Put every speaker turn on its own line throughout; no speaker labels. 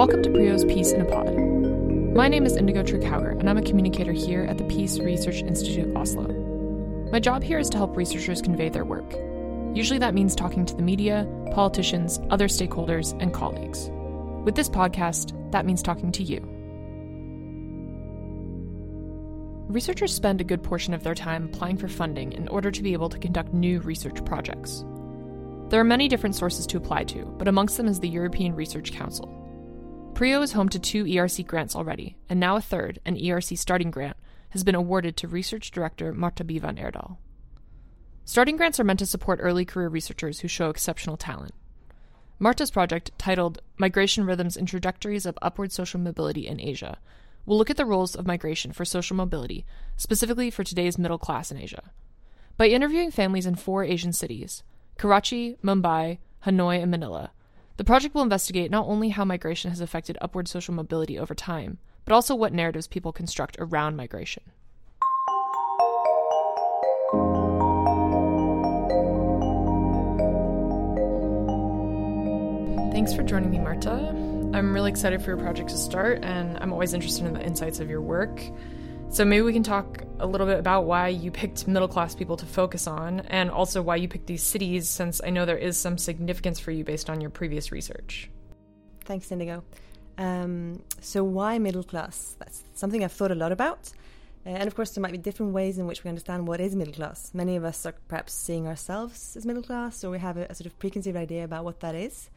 Welcome to Prio's Peace in a Pod. My name is Indigo Trigg-Hauger, and I'm a communicator here at the Peace Research Institute Oslo. My job here is to help researchers convey their work. Usually that means talking to the media, politicians, other stakeholders, and colleagues. With this podcast, that means talking to you. Researchers spend a good portion of their time applying for funding in order to be able to conduct new research projects. There are many different sources to apply to, but amongst them is the European Research Council. PRIO is home to two ERC grants already, and now a third, an ERC starting grant, has been awarded to research director Marta Bivand. Starting grants are meant to support early career researchers who show exceptional talent. Marta's project, titled Migration Rhythms and Trajectories of Upward Social Mobility in Asia, will look at the roles of migration for social mobility, specifically for today's middle class in Asia. By interviewing families in four Asian cities Karachi, Mumbai, Hanoi, and Manila the project will investigate not only how migration has affected upward social mobility over time, but also what narratives people construct around migration. Thanks for joining me, Marta. I'm really excited for your project to start, and I'm always interested in the insights of your work. So maybe we can talk a little bit about why you picked middle class people to focus on, and also why you picked these cities, since I know there is some significance for you based on your previous research.
Thanks, Indigo. Um, so, why middle class? That's something I've thought a lot about. Uh, and of course, there might be different ways in which we understand what is middle class. Many of us are perhaps seeing ourselves as middle class, or we have a, a sort of preconceived idea about what that is.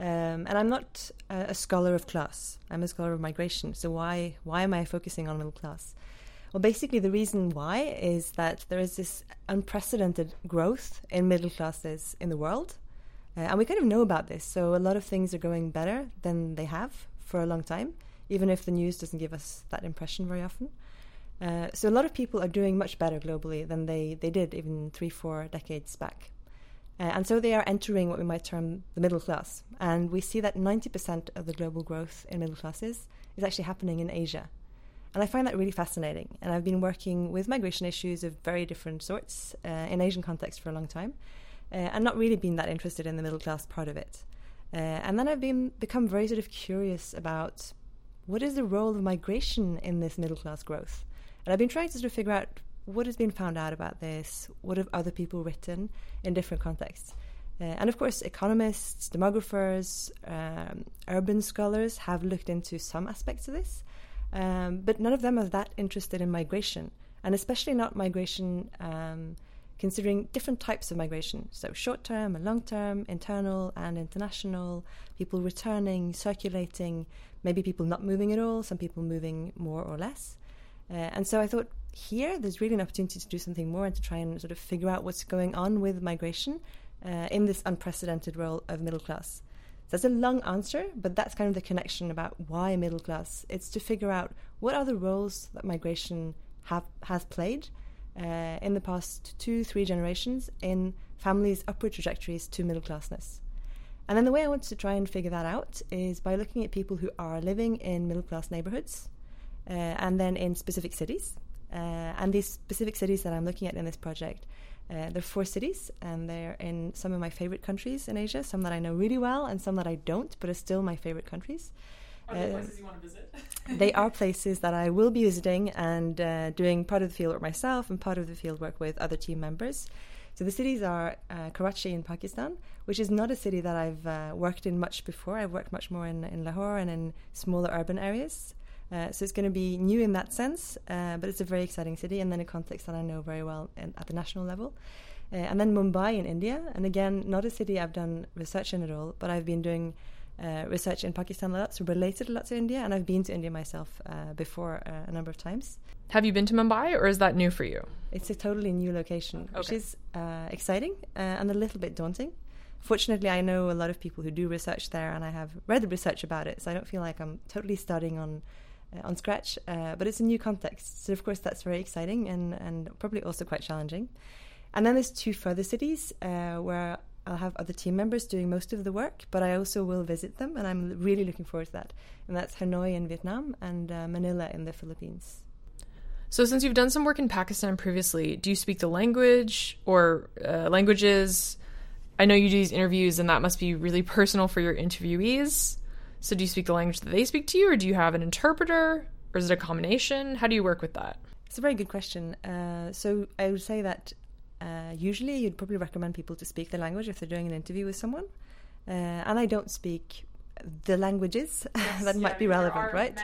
Um, and I'm not a, a, scholar of class. I'm a scholar of migration. So why why am I focusing on middle class? Well, basically, the reason why is that there is this unprecedented growth in middle classes in the world, uh, and we kind of know about this. So a lot of things are going better than they have for a long time, even if the news doesn't give us that impression very often. Uh, so a lot of people are doing much better globally than they, they did even three, four decades back. Uh, and so they are entering what we might term the middle class. And we see that 90% of the global growth in middle classes is actually happening in Asia. And I find that really fascinating. And I've been working with migration issues of very different sorts uh, in Asian context for a long time, uh, and not really been that interested in the middle class part of it. Uh, and then I've been become very sort of curious about what is the role of migration in this middle class growth. And I've been trying to sort of figure out what has been found out about this? What have other people written in different contexts? Uh, and of course, economists, demographers, um, urban scholars have looked into some aspects of this, um, but none of them are that interested in migration, and especially not migration um, considering different types of migration. So, short term and long term, internal and international, people returning, circulating, maybe people not moving at all, some people moving more or less. Uh, and so I thought here there's really an opportunity to do something more and to try and sort of figure out what's going on with migration uh, in this unprecedented role of middle class. So that's a long answer, but that's kind of the connection about why middle class. It's to figure out what are the roles that migration have has played uh, in the past two, three generations in families' upward trajectories to middle classness. And then the way I want to try and figure that out is by looking at people who are living in middle class neighborhoods uh, and then in specific cities. Uh, and these specific cities that I'm looking at in this project, uh, there are four cities, and they're in some of my favorite countries in Asia, some that I know really well, and some that I don't, but are still my favorite countries.
Are they places you want to visit?
they are places that I will be visiting and uh, doing part of the fieldwork myself and part of the fieldwork with other team members. So the cities are uh, Karachi in Pakistan, which is not a city that I've uh, worked in much before. I've worked much more in, in Lahore and in smaller urban areas. Uh, so it's going to be new in that sense, uh, but it's a very exciting city and then a context that I know very well in, at the national level. Uh, and then Mumbai in India, and again, not a city I've done research in at all, but I've been doing uh, research in Pakistan a lot, so related a lot to India, and I've been to India myself uh, before uh, a number of times.
Have you been to Mumbai, or is that new for you?
It's a totally new location, okay. which is exciting and a little bit daunting fortunately, I know a lot of people who do research there, and I have read the research about it, so I don't feel like I'm totally starting on on Scratch, uh, but it's a new context. So, of course, that's very exciting and, and probably also quite challenging. And then there's two further cities uh, where I'll have other team members doing most of the work, but I also will visit them, and I'm really looking forward to that. And that's Hanoi in Vietnam and uh, Manila in the Philippines.
So, since you've done some work in Pakistan previously, do you speak the language or uh, languages? I know you do these interviews, and that must be really personal for your interviewees. So, do you speak the language that they speak to you, or do you have an interpreter, or is it a combination? How do you work with that?
It's a very good question. Uh, so, I would say that uh, usually you'd probably recommend people to speak the language if they're doing an interview with someone. Uh, and I don't speak the languages yes, that yeah, might be relevant, right?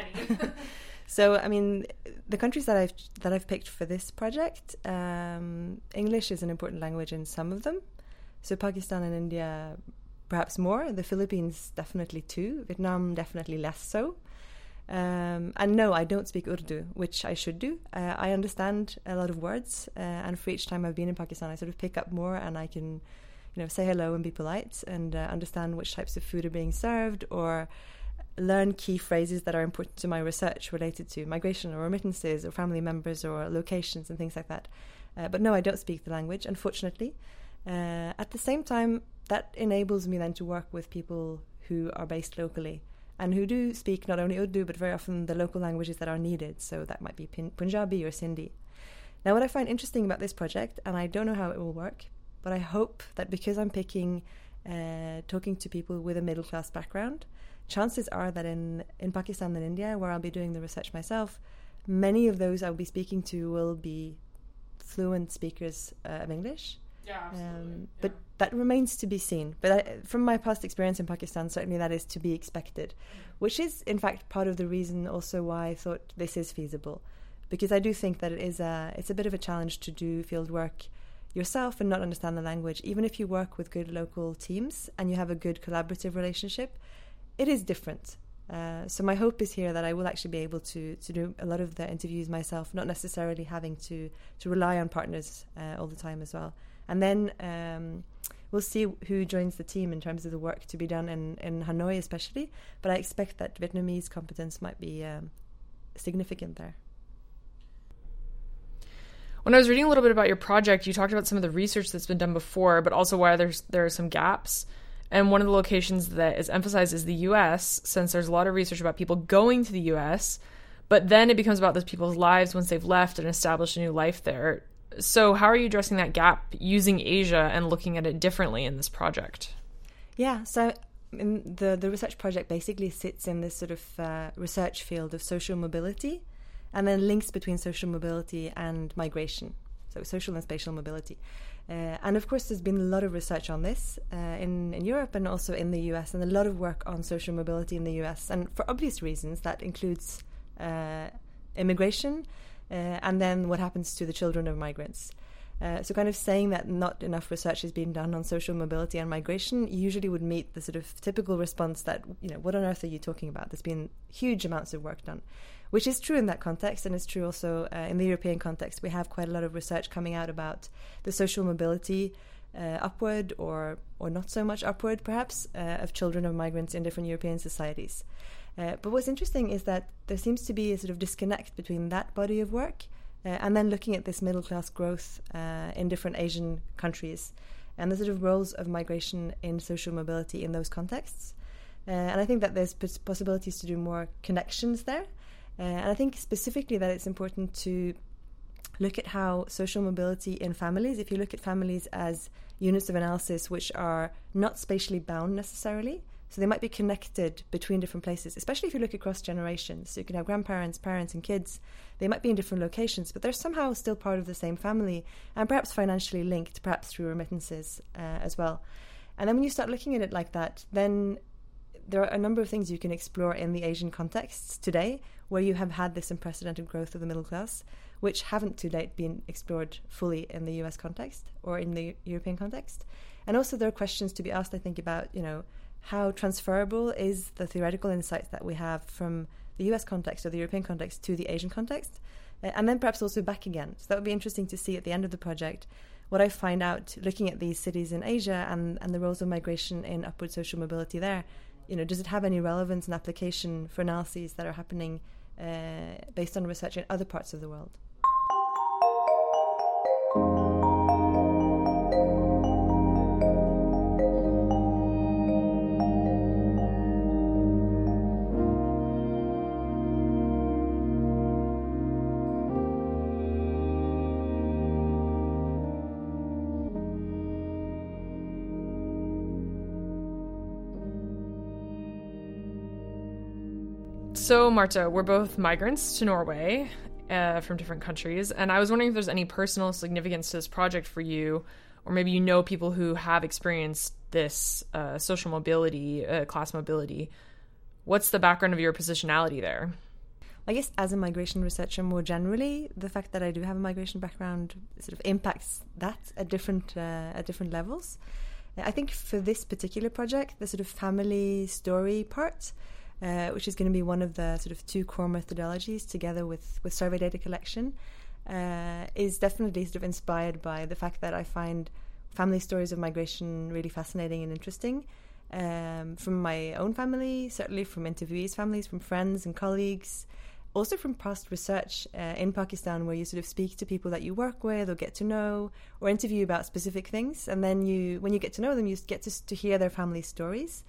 so, I mean, the countries that I've that I've picked for this project, um, English is an important language in some of them. So, Pakistan and India, perhaps more. The Philippines, definitely too. Vietnam, definitely less so. Um, and no, I don't speak Urdu, which I should do. Uh, I understand a lot of words, uh, and for each time I've been in Pakistan, I sort of pick up more, and I can you know, say hello and be polite and uh, understand which types of food are being served or learn key phrases that are important to my research related to migration or remittances or family members or locations and things like that. Uh, but no, I don't speak the language, unfortunately. Uh, at the same time, that enables me then to work with people who are based locally and who do speak not only Urdu but very often the local languages that are needed. So that might be Punjabi or Sindhi. Now, what I find interesting about this project, and I don't know how it will work, but I hope that because I'm picking uh, talking to people with a middle class background, chances are that in, in Pakistan and India, where I'll be doing the research myself, many of those I'll be speaking to will be fluent speakers uh, of English.
Yeah, absolutely. Um, yeah.
But that remains to be seen. But I, from my past experience in Pakistan, certainly that is to be expected, which is in fact part of the reason also why I thought this is feasible, because I do think that it is a it's a bit of a challenge to do field work yourself and not understand the language, even if you work with good local teams and you have a good collaborative relationship, it is different. Uh, so my hope is here that I will actually be able to to do a lot of the interviews myself, not necessarily having to to rely on partners uh, all the time as well. And then um, we'll see who joins the team in terms of the work to be done in in Hanoi, especially. But I expect that Vietnamese competence might be um, significant there.
When I was reading a little bit about your project, you talked about some of the research that's been done before, but also why there's there are some gaps. And one of the locations that is emphasized is the US, since there's a lot of research about people going to the US, but then it becomes about those people's lives once they've left and established a new life there. So, how are you addressing that gap using Asia and looking at it differently in this project?
Yeah, so the the research project basically sits in this sort of uh, research field of social mobility and then links between social mobility and migration, so social and spatial mobility. Uh, and of course, there's been a lot of research on this uh, in, in Europe and also in the US, and a lot of work on social mobility in the US. And for obvious reasons, that includes uh, immigration uh, and then what happens to the children of migrants. Uh, so, kind of saying that not enough research is being done on social mobility and migration usually would meet the sort of typical response that, you know, what on earth are you talking about? There's been huge amounts of work done which is true in that context, and it's true also uh, in the European context. We have quite a lot of research coming out about the social mobility. Uh, upward or or not so much upward, perhaps, uh, of children of migrants in different European societies. Uh, but what's interesting is that there seems to be a sort of disconnect between that body of work uh, and then looking at this middle class growth uh, in different Asian countries and the sort of roles of migration in social mobility in those contexts. and I think that there's possibilities to do more connections there. Uh, and I think specifically that it's important to look at how social mobility in families, if you look at families as units of analysis which are not spatially bound necessarily, so they might be connected between different places, especially if you look across generations. So you can have grandparents, parents, and kids. They might be in different locations, but they're somehow still part of the same family and perhaps financially linked, perhaps through remittances uh, as well. And then when you start looking at it like that, then there are a number of things you can explore in the Asian contexts today where you have had this unprecedented growth of the middle class, which haven't to date been explored fully in the US context or in the European context. And also, there are questions to be asked, I think, about, you know, how transferable is the theoretical insights that we have from the US context or the European context to the Asian context, and then perhaps also back again. So that would be interesting to see at the end of the project what I find out looking at these cities in Asia and, and the roles of migration in upward social mobility there. You know, does it have any relevance and application for analyses that are happening uh, based on research in other parts of the world.
So, Marta, we're both migrants to Norway uh, from different countries, and I was wondering if there's any personal significance to this project for you, or maybe you know people who have experienced this uh, social mobility, uh, class mobility. What's the background of your positionality there?
I guess as a migration researcher more generally, the fact that I do have a migration background sort of impacts that at different uh, at different levels. I think for this particular project, the sort of family story part, uh, which is going to be one of the sort of two core methodologies together with with survey data collection, uh, is definitely sort of inspired by the fact that I find family stories of migration really fascinating and interesting. Um, from my own family, certainly from interviewees' families, from friends and colleagues, also from past research uh, in Pakistan, where you sort of speak to people that you work with or get to know, or interview about specific things, and then you, when you get to know them, you get to, to hear their family stories.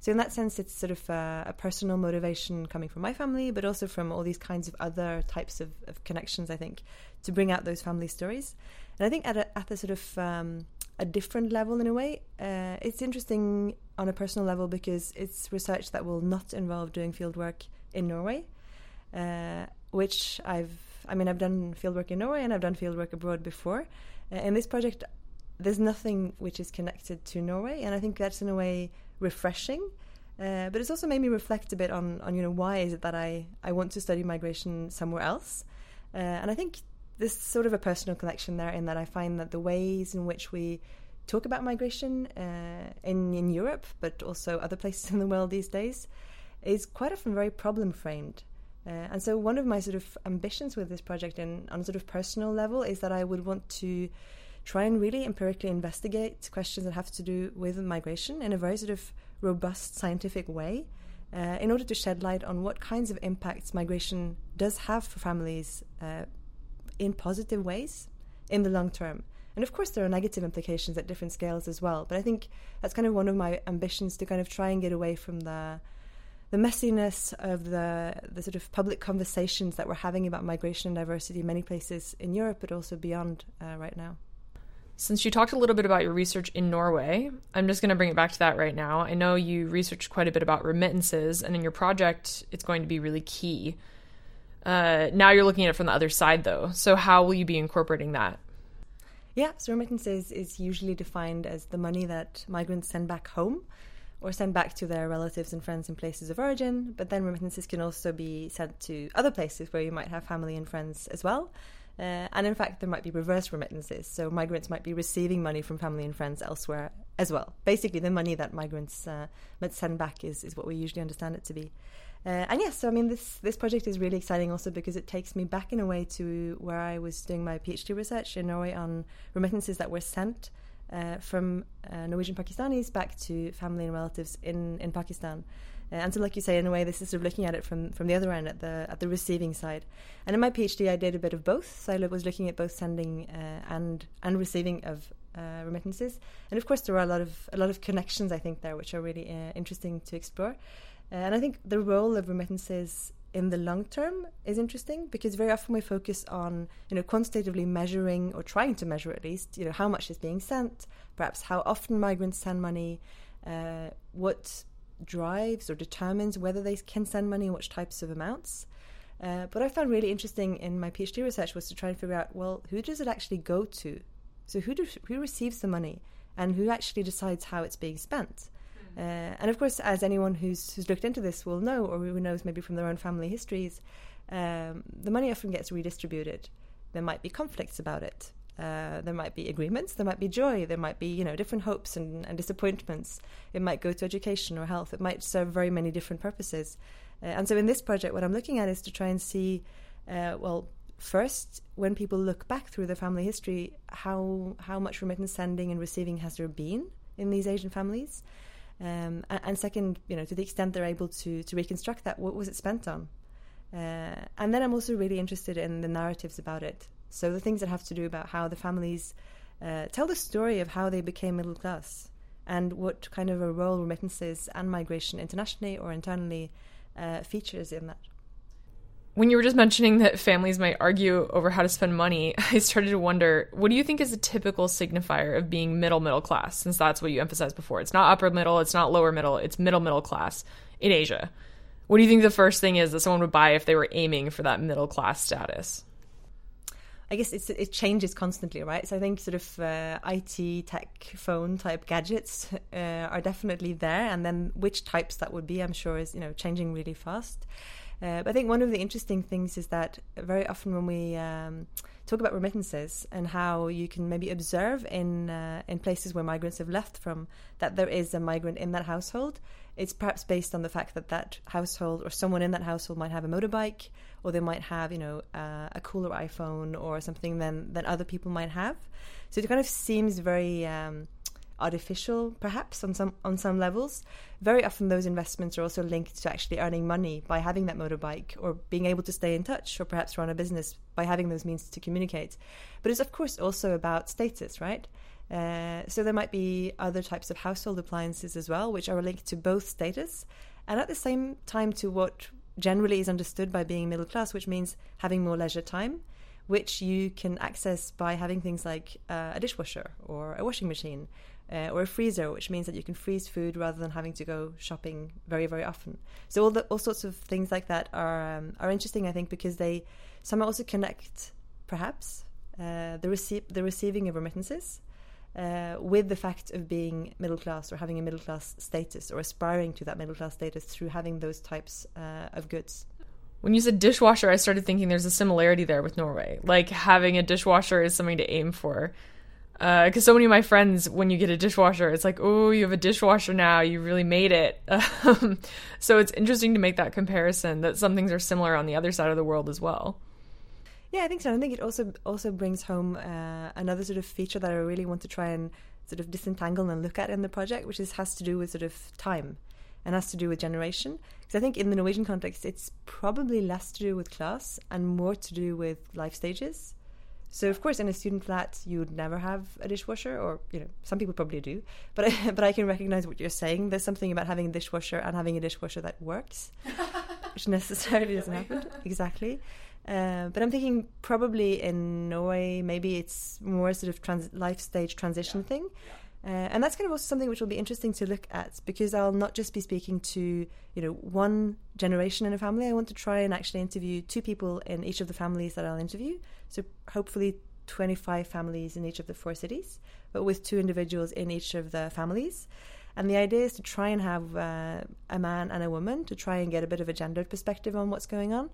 So in that sense, it's sort of a, a, personal motivation coming from my family, but also from all these kinds of other types of, of connections. I think to bring out those family stories, and I think at a, at the sort of um, a different level in a way, uh, it's interesting on a personal level because it's research that will not involve doing fieldwork in Norway uh, which I've. I mean, I've done fieldwork in Norway and I've done fieldwork abroad before. Uh, in this project, there's nothing which is connected to Norway, and I think that's in a way refreshing. Uh, but it's also made me reflect a bit on, on you know why is it that I, I want to study migration somewhere else, uh, and I think there's sort of a personal connection there in that I find that the ways in which we talk about migration uh, in in Europe, but also other places in the world these days, is quite often very problem framed. Uh, and so, one of my sort of ambitions with this project, and on a sort of personal level, is that I would want to try and really empirically investigate questions that have to do with migration in a very sort of robust scientific way, uh, in order to shed light on what kinds of impacts migration does have for families uh, in positive ways in the long term. And of course, there are negative implications at different scales as well. But I think that's kind of one of my ambitions to kind of try and get away from the the messiness of the the sort of public conversations that we're having about migration and diversity in many places in Europe, but also beyond uh, right now.
Since you talked a little bit about your research in Norway, I'm just going to bring it back to that right now. I know you researched quite a bit about remittances, and in your project, it's going to be really key. Uh, now you're looking at it from the other side, though. So, how will you be incorporating that?
Yeah, so remittances is usually defined as the money that migrants send back home or sent back to their relatives and friends in places of origin. But then remittances can also be sent to other places where you might have family and friends as well. Uh, and in fact, there might be reverse remittances. So migrants might be receiving money from family and friends elsewhere as well. Basically, the money that migrants uh, might send back is, is what we usually understand it to be. Uh, and yes, so I mean, this this project is really exciting also because it takes me back in a way to where I was doing my PhD research in Norway on remittances that were sent uh, from uh, Norwegian Pakistanis back to family and relatives in, in Pakistan. Uh, and so, like you say, in a way, this is sort of looking at it from, from the other end, at the at the receiving side. And in my PhD, I did a bit of both. So I was looking at both sending uh, and and receiving of uh, remittances. And of course, there are a lot of a lot of connections I think there, which are really uh, interesting to explore. and I think the role of remittances in the long term is interesting because very often we focus on you know quantitatively measuring or trying to measure at least you know how much is being sent perhaps how often migrants send money uh, what drives or determines whether they can send money and which types of amounts uh, what I found really interesting in my PhD research was to try and figure out well who does it actually go to so who does, who receives the money and who actually decides how it's being spent uh, and of course, as anyone who's who's looked into this will know, or who knows maybe from their own family histories, um, the money often gets redistributed. There might be conflicts about it. Uh, there might be agreements. There might be joy. There might be you know different hopes and, and disappointments. It might go to education or health. It might serve very many different purposes. Uh, and so in this project, what I'm looking at is to try and see, uh, well, first when people look back through their family history, how how much remittance sending and receiving has there been in these Asian families. Um, and second, you know, to the extent they're able to to reconstruct that, what was it spent on? Uh, and then I'm also really interested in the narratives about it. So the things that have to do about how the families uh, tell the story of how they became middle class and what kind of a role remittances and migration internationally or internally uh, features in that
when you were just mentioning that families might argue over how to spend money, I started to wonder what do you think is a typical signifier of being middle middle class, since that's what you emphasized before? It's not upper middle, it's not lower middle, it's middle middle class in Asia. What do you think the first thing is that someone would buy if they were aiming for that middle class status?
I guess it changes constantly, right? So I think sort of uh, IT, tech, phone type gadgets uh, are definitely there, and then which types that would be, I'm sure, is you know changing really fast. Uh, but I think one of the interesting things is that very often when we um, talk about remittances and how you can maybe observe in uh, in places where migrants have left from that there is a migrant in that household, it's perhaps based on the fact that that household or someone in that household might have a motorbike or they might have you know uh, a cooler iphone or something than than other people might have. So it kind of seems very um, artificial perhaps on some on some levels. Very often those investments are also linked to actually earning money by having that motorbike or being able to stay in touch or perhaps run a business by having those means to communicate. But it's of course also about status right uh, so there might be other types of household appliances as well, which are linked to both status and at the same time to what generally is understood by being middle class, which means having more leisure time, which you can access by having things like uh, a dishwasher or a washing machine. Uh, or a freezer, which means that you can freeze food rather than having to go shopping very, very often. So all the, all sorts of things like that are um, are interesting, I think, because they somehow also connect, perhaps, uh, the the receiving of remittances uh, with the fact of being middle class or having a middle class status or aspiring to that middle class status through having those types uh, of goods.
When you said dishwasher, I started thinking there's a similarity there with Norway. Like having a dishwasher is something to aim for. Because uh, so many of my friends, when you get a dishwasher, it's like, oh, you have a dishwasher now. You really made it. so it's interesting to make that comparison that some things are similar on the other side of the world as well.
Yeah, I think so. I think it also also brings home uh, another sort of feature that I really want to try and sort of disentangle and look at in the project, which is has to do with sort of time and has to do with generation. Because I think in the Norwegian context, it's probably less to do with class and more to do with life stages. So of course, in a student flat, you would never have a dishwasher, or you know, some people probably do. But I, but I can recognize what you're saying. There's something about having a dishwasher and having a dishwasher that works, which necessarily doesn't happen. Exactly. Uh, but I'm thinking probably in Norway, maybe it's more sort of trans- life stage transition yeah. thing. Uh, and that's kind of also something which will be interesting to look at because I'll not just be speaking to you know one generation in a family. I want to try and actually interview two people in each of the families that I'll interview. So hopefully 25 families in each of the four cities, but with two individuals in each of the families. And the idea is to try and have uh, a man and a woman to try and get a bit of a gendered perspective on what's going on.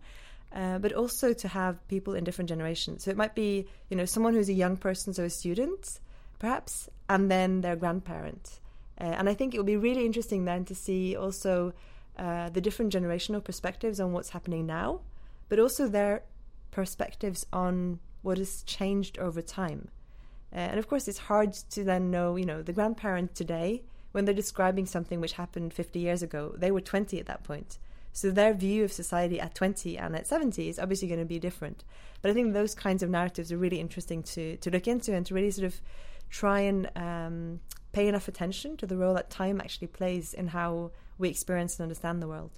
Uh, but also to have people in different generations. So it might be, you know, someone who's a young person, so a student, perhaps, and then their grandparent. Uh, and I think it would be really interesting then to see also uh, the different generational perspectives on what's happening now, but also their perspectives on what has changed over time. Uh, and of course, it's hard to then know, you know, the grandparent today, when they're describing something which happened 50 years ago, they were 20 at that point. So their view of society at 20 and at 70 is obviously going to be different. But I think those kinds of narratives are really interesting to, to look into and to really sort of try and um, pay enough attention to the role that time actually plays in how we experience and understand the world.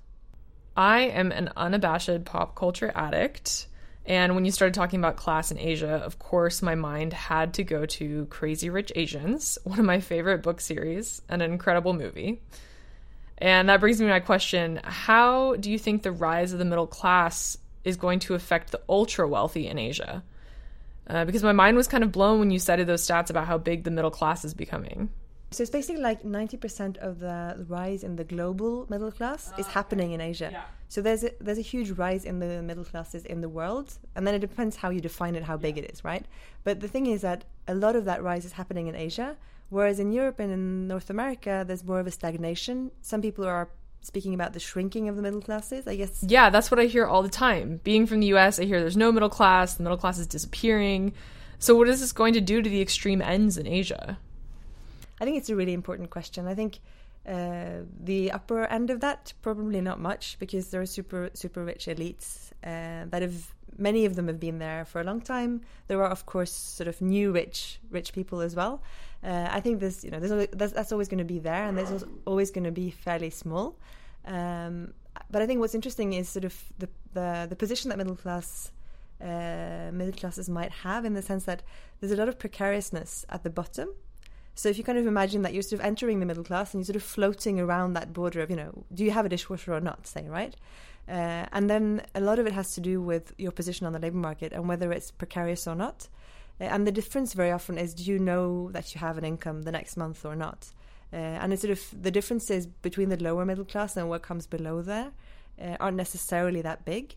I am an unabashed pop culture addict. And when you started talking about class in Asia, of course, my mind had to go to Crazy Rich Asians, one of my favorite book series and an incredible movie. And that brings me to my question How do you think the rise of the middle class is going to affect the ultra wealthy in Asia? Uh, because my mind was kind of blown when you cited those stats about how big the middle class is becoming.
So it's basically like 90% of the rise in the global middle class is happening in Asia. Yeah. So there's a, there's a huge rise in the middle classes in the world, and then it depends how you define it, how big it is, right? But the thing is that a lot of that rise is happening in Asia, Whereas in Europe and in North America, there's more of a stagnation. Some people are speaking about the shrinking of the middle classes, I guess.
Yeah, that's what I hear all the time. Being from the US, I hear there's no middle class, the middle class is disappearing. So, what is this going to do to the extreme ends in Asia?
I think it's a really important question. I think uh, the upper end of that, probably not much, because there are super, super rich elites uh, that have many of them have been there for a long time. There are, of course, sort of new rich rich people as well. Uh, I think this, you know, that's, that's always going to be there, and there's always going to be fairly small. Um, but I think what's interesting is sort of the the, the position that middle class uh, middle classes might have in the sense that there's a lot of precariousness at the bottom. So if you kind of imagine that you're sort of entering the middle class and you're sort of floating around that border of, you know, do you have a dishwasher or not, say, right? Uh, and then a lot of it has to do with your position on the labor market and whether it's precarious or not. Uh, and the difference very often is do you know that you have an income the next month or not? Uh, and it's sort of the differences between the lower middle class and what comes below there uh, aren't necessarily that big.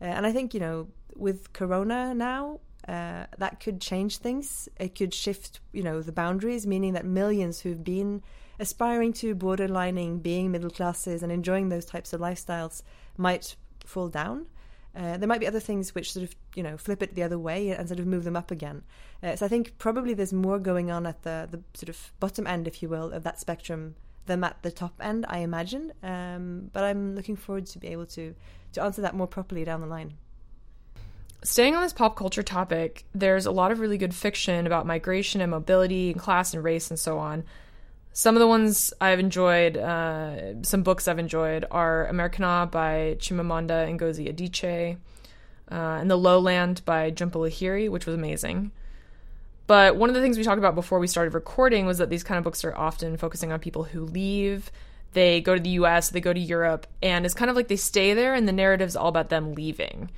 Uh, and I think, you know, with Corona now, uh, that could change things. It could shift, you know, the boundaries, meaning that millions who've been aspiring to borderlining being middle classes and enjoying those types of lifestyles might fall down. Uh, there might be other things which sort of you know flip it the other way and sort of move them up again. Uh, so I think probably there's more going on at the the sort of bottom end, if you will, of that spectrum than at the top end. I imagine, um, but I'm looking forward to be able to to answer that more properly down the line.
Staying on this pop culture topic, there's a lot of really good fiction about migration and mobility and class and race and so on. Some of the ones I've enjoyed, uh, some books I've enjoyed, are Americanah by Chimamanda Ngozi Adichie, uh, and The Lowland by Jhumpa Lahiri, which was amazing. But one of the things we talked about before we started recording was that these kind of books are often focusing on people who leave. They go to the US, they go to Europe, and it's kind of like they stay there, and the narrative's all about them leaving.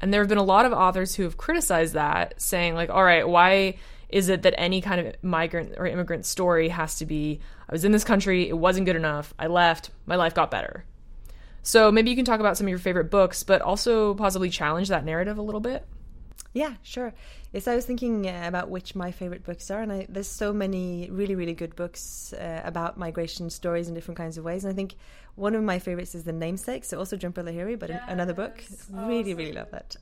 And there have been a lot of authors who have criticized that, saying, like, all right, why is it that any kind of migrant or immigrant story has to be I was in this country, it wasn't good enough, I left, my life got better. So maybe you can talk about some of your favorite books, but also possibly challenge that narrative a little bit.
Yeah, sure. Yes, I was thinking uh, about which my favorite books are, and I, there's so many really, really good books uh, about migration stories in different kinds of ways. And I think one of my favorites is The Namesake, so also Jhumpa Lahiri, but yes. another book. Really, really love that.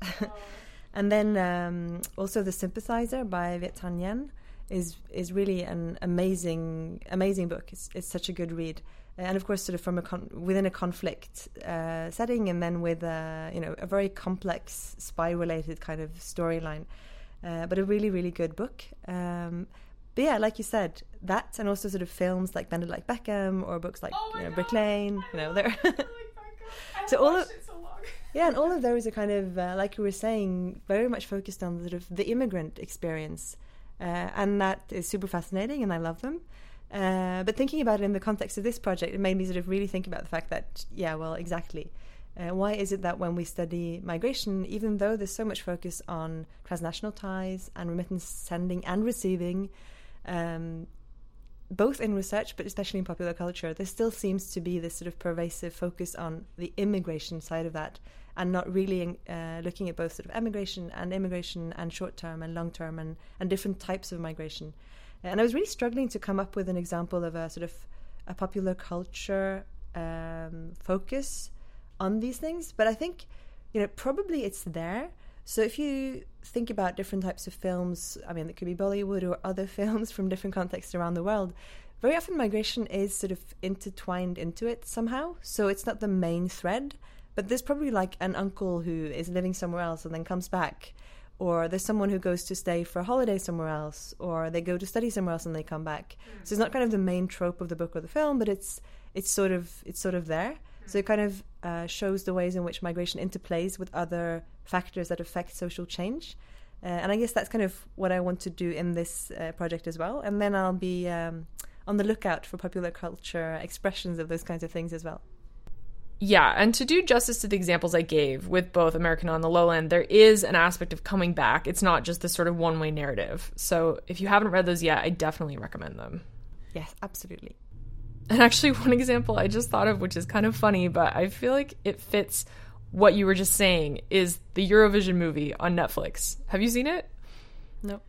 And then um, also the Sympathizer by Viet Thanh Nguyen is is really an amazing amazing book. It's, it's such a good read, and of course, sort of from a con- within a conflict uh, setting, and then with a you know a very complex spy related kind of storyline. Uh, but a really really good book. Um, but yeah, like you said, that and also sort of films like Bend It Like Beckham or books like
oh
you know,
Brick
Lane. You know, there. so all of yeah, and all of those are kind of uh, like you were saying, very much focused on sort of the immigrant experience, uh, and that is super fascinating, and I love them. Uh, but thinking about it in the context of this project, it made me sort of really think about the fact that, yeah, well, exactly. Uh, why is it that when we study migration, even though there's so much focus on transnational ties and remittance sending and receiving, um, both in research but especially in popular culture, there still seems to be this sort of pervasive focus on the immigration side of that and not really uh, looking at both sort of emigration and immigration and short term and long term and, and different types of migration. And I was really struggling to come up with an example of a sort of a popular culture um, focus on these things, but I think you know probably it's there. So if you think about different types of films, I mean, it could be Bollywood or other films from different contexts around the world. Very often, migration is sort of intertwined into it somehow. So it's not the main thread, but there's probably like an uncle who is living somewhere else and then comes back. Or there's someone who goes to stay for a holiday somewhere else, or they go to study somewhere else and they come back. Mm. So it's not kind of the main trope of the book or the film, but it's it's sort of it's sort of there. Mm. So it kind of uh, shows the ways in which migration interplays with other factors that affect social change. Uh, and I guess that's kind of what I want to do in this uh, project as well. And then I'll be um, on the lookout for popular culture expressions of those kinds of things as well.
Yeah, and to do justice to the examples I gave with both Americanah and the Lowland, there is an aspect of coming back. It's not just this sort of one way narrative. So if you haven't read those yet, I definitely recommend them.
Yes, absolutely.
And actually, one example I just thought of, which is kind of funny, but I feel like it fits what you were just saying, is the Eurovision movie on Netflix. Have you seen it?
No.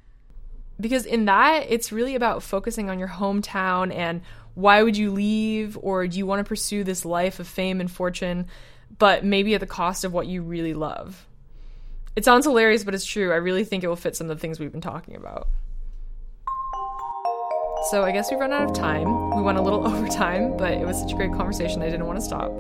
Because in that, it's really about focusing on your hometown and why would you leave? Or do you want to pursue this life of fame and fortune but maybe at the cost of what you really love? It sounds hilarious but it's true. I really think it will fit some of the things we've been talking about. So i guess we've run out of time. We went a little over time but it was such a great conversation i didn't want to stop.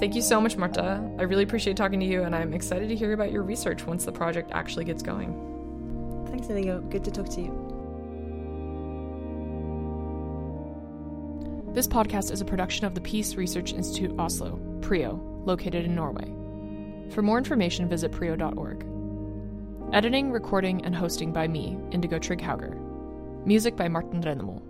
Thank you so much marta. I really appreciate talking to you and i'm excited to hear about your research once the project actually gets going.
Thanks Inigo. good to talk to you
This podcast is a production of the Peace Research Institute Oslo, PRIO, located in Norway. For more information, visit prio.org. Editing, recording, and hosting by me, Indigo Trigg-Hauger. Music by Martin Rennemo.